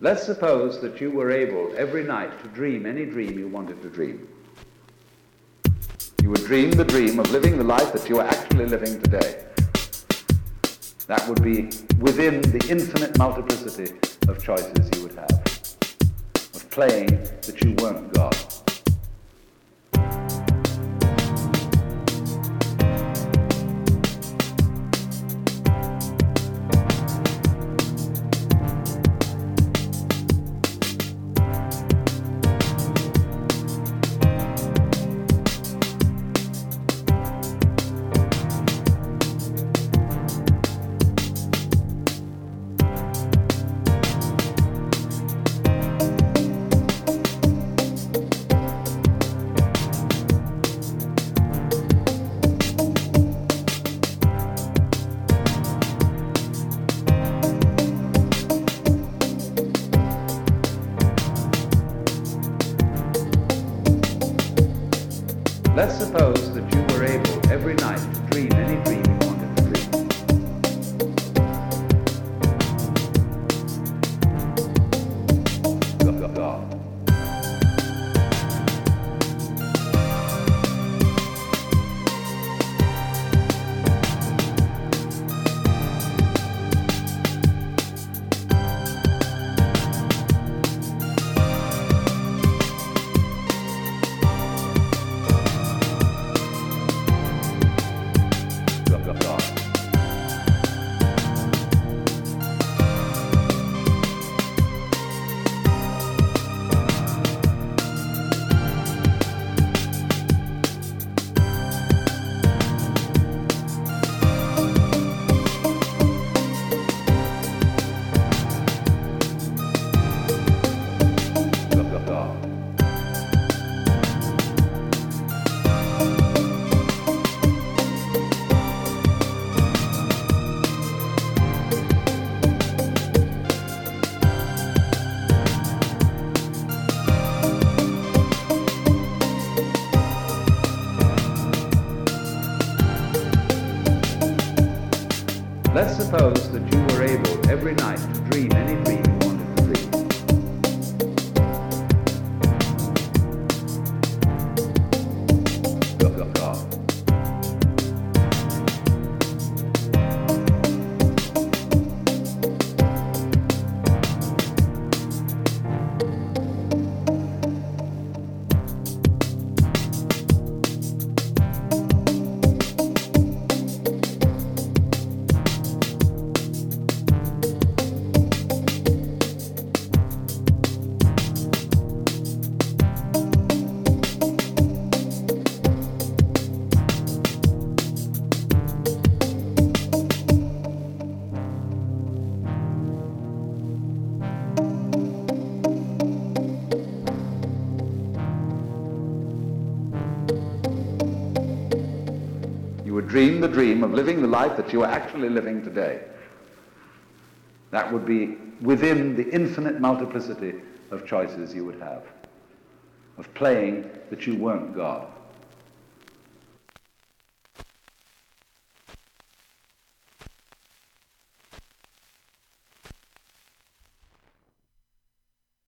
Let's suppose that you were able every night to dream any dream you wanted to dream. You would dream the dream of living the life that you are actually living today. That would be within the infinite multiplicity of choices you would have, of playing that you weren't God. Let's suppose that you were able every night Let's suppose that you were able every night to dream any dream dream the dream of living the life that you are actually living today. That would be within the infinite multiplicity of choices you would have, of playing that you weren't God.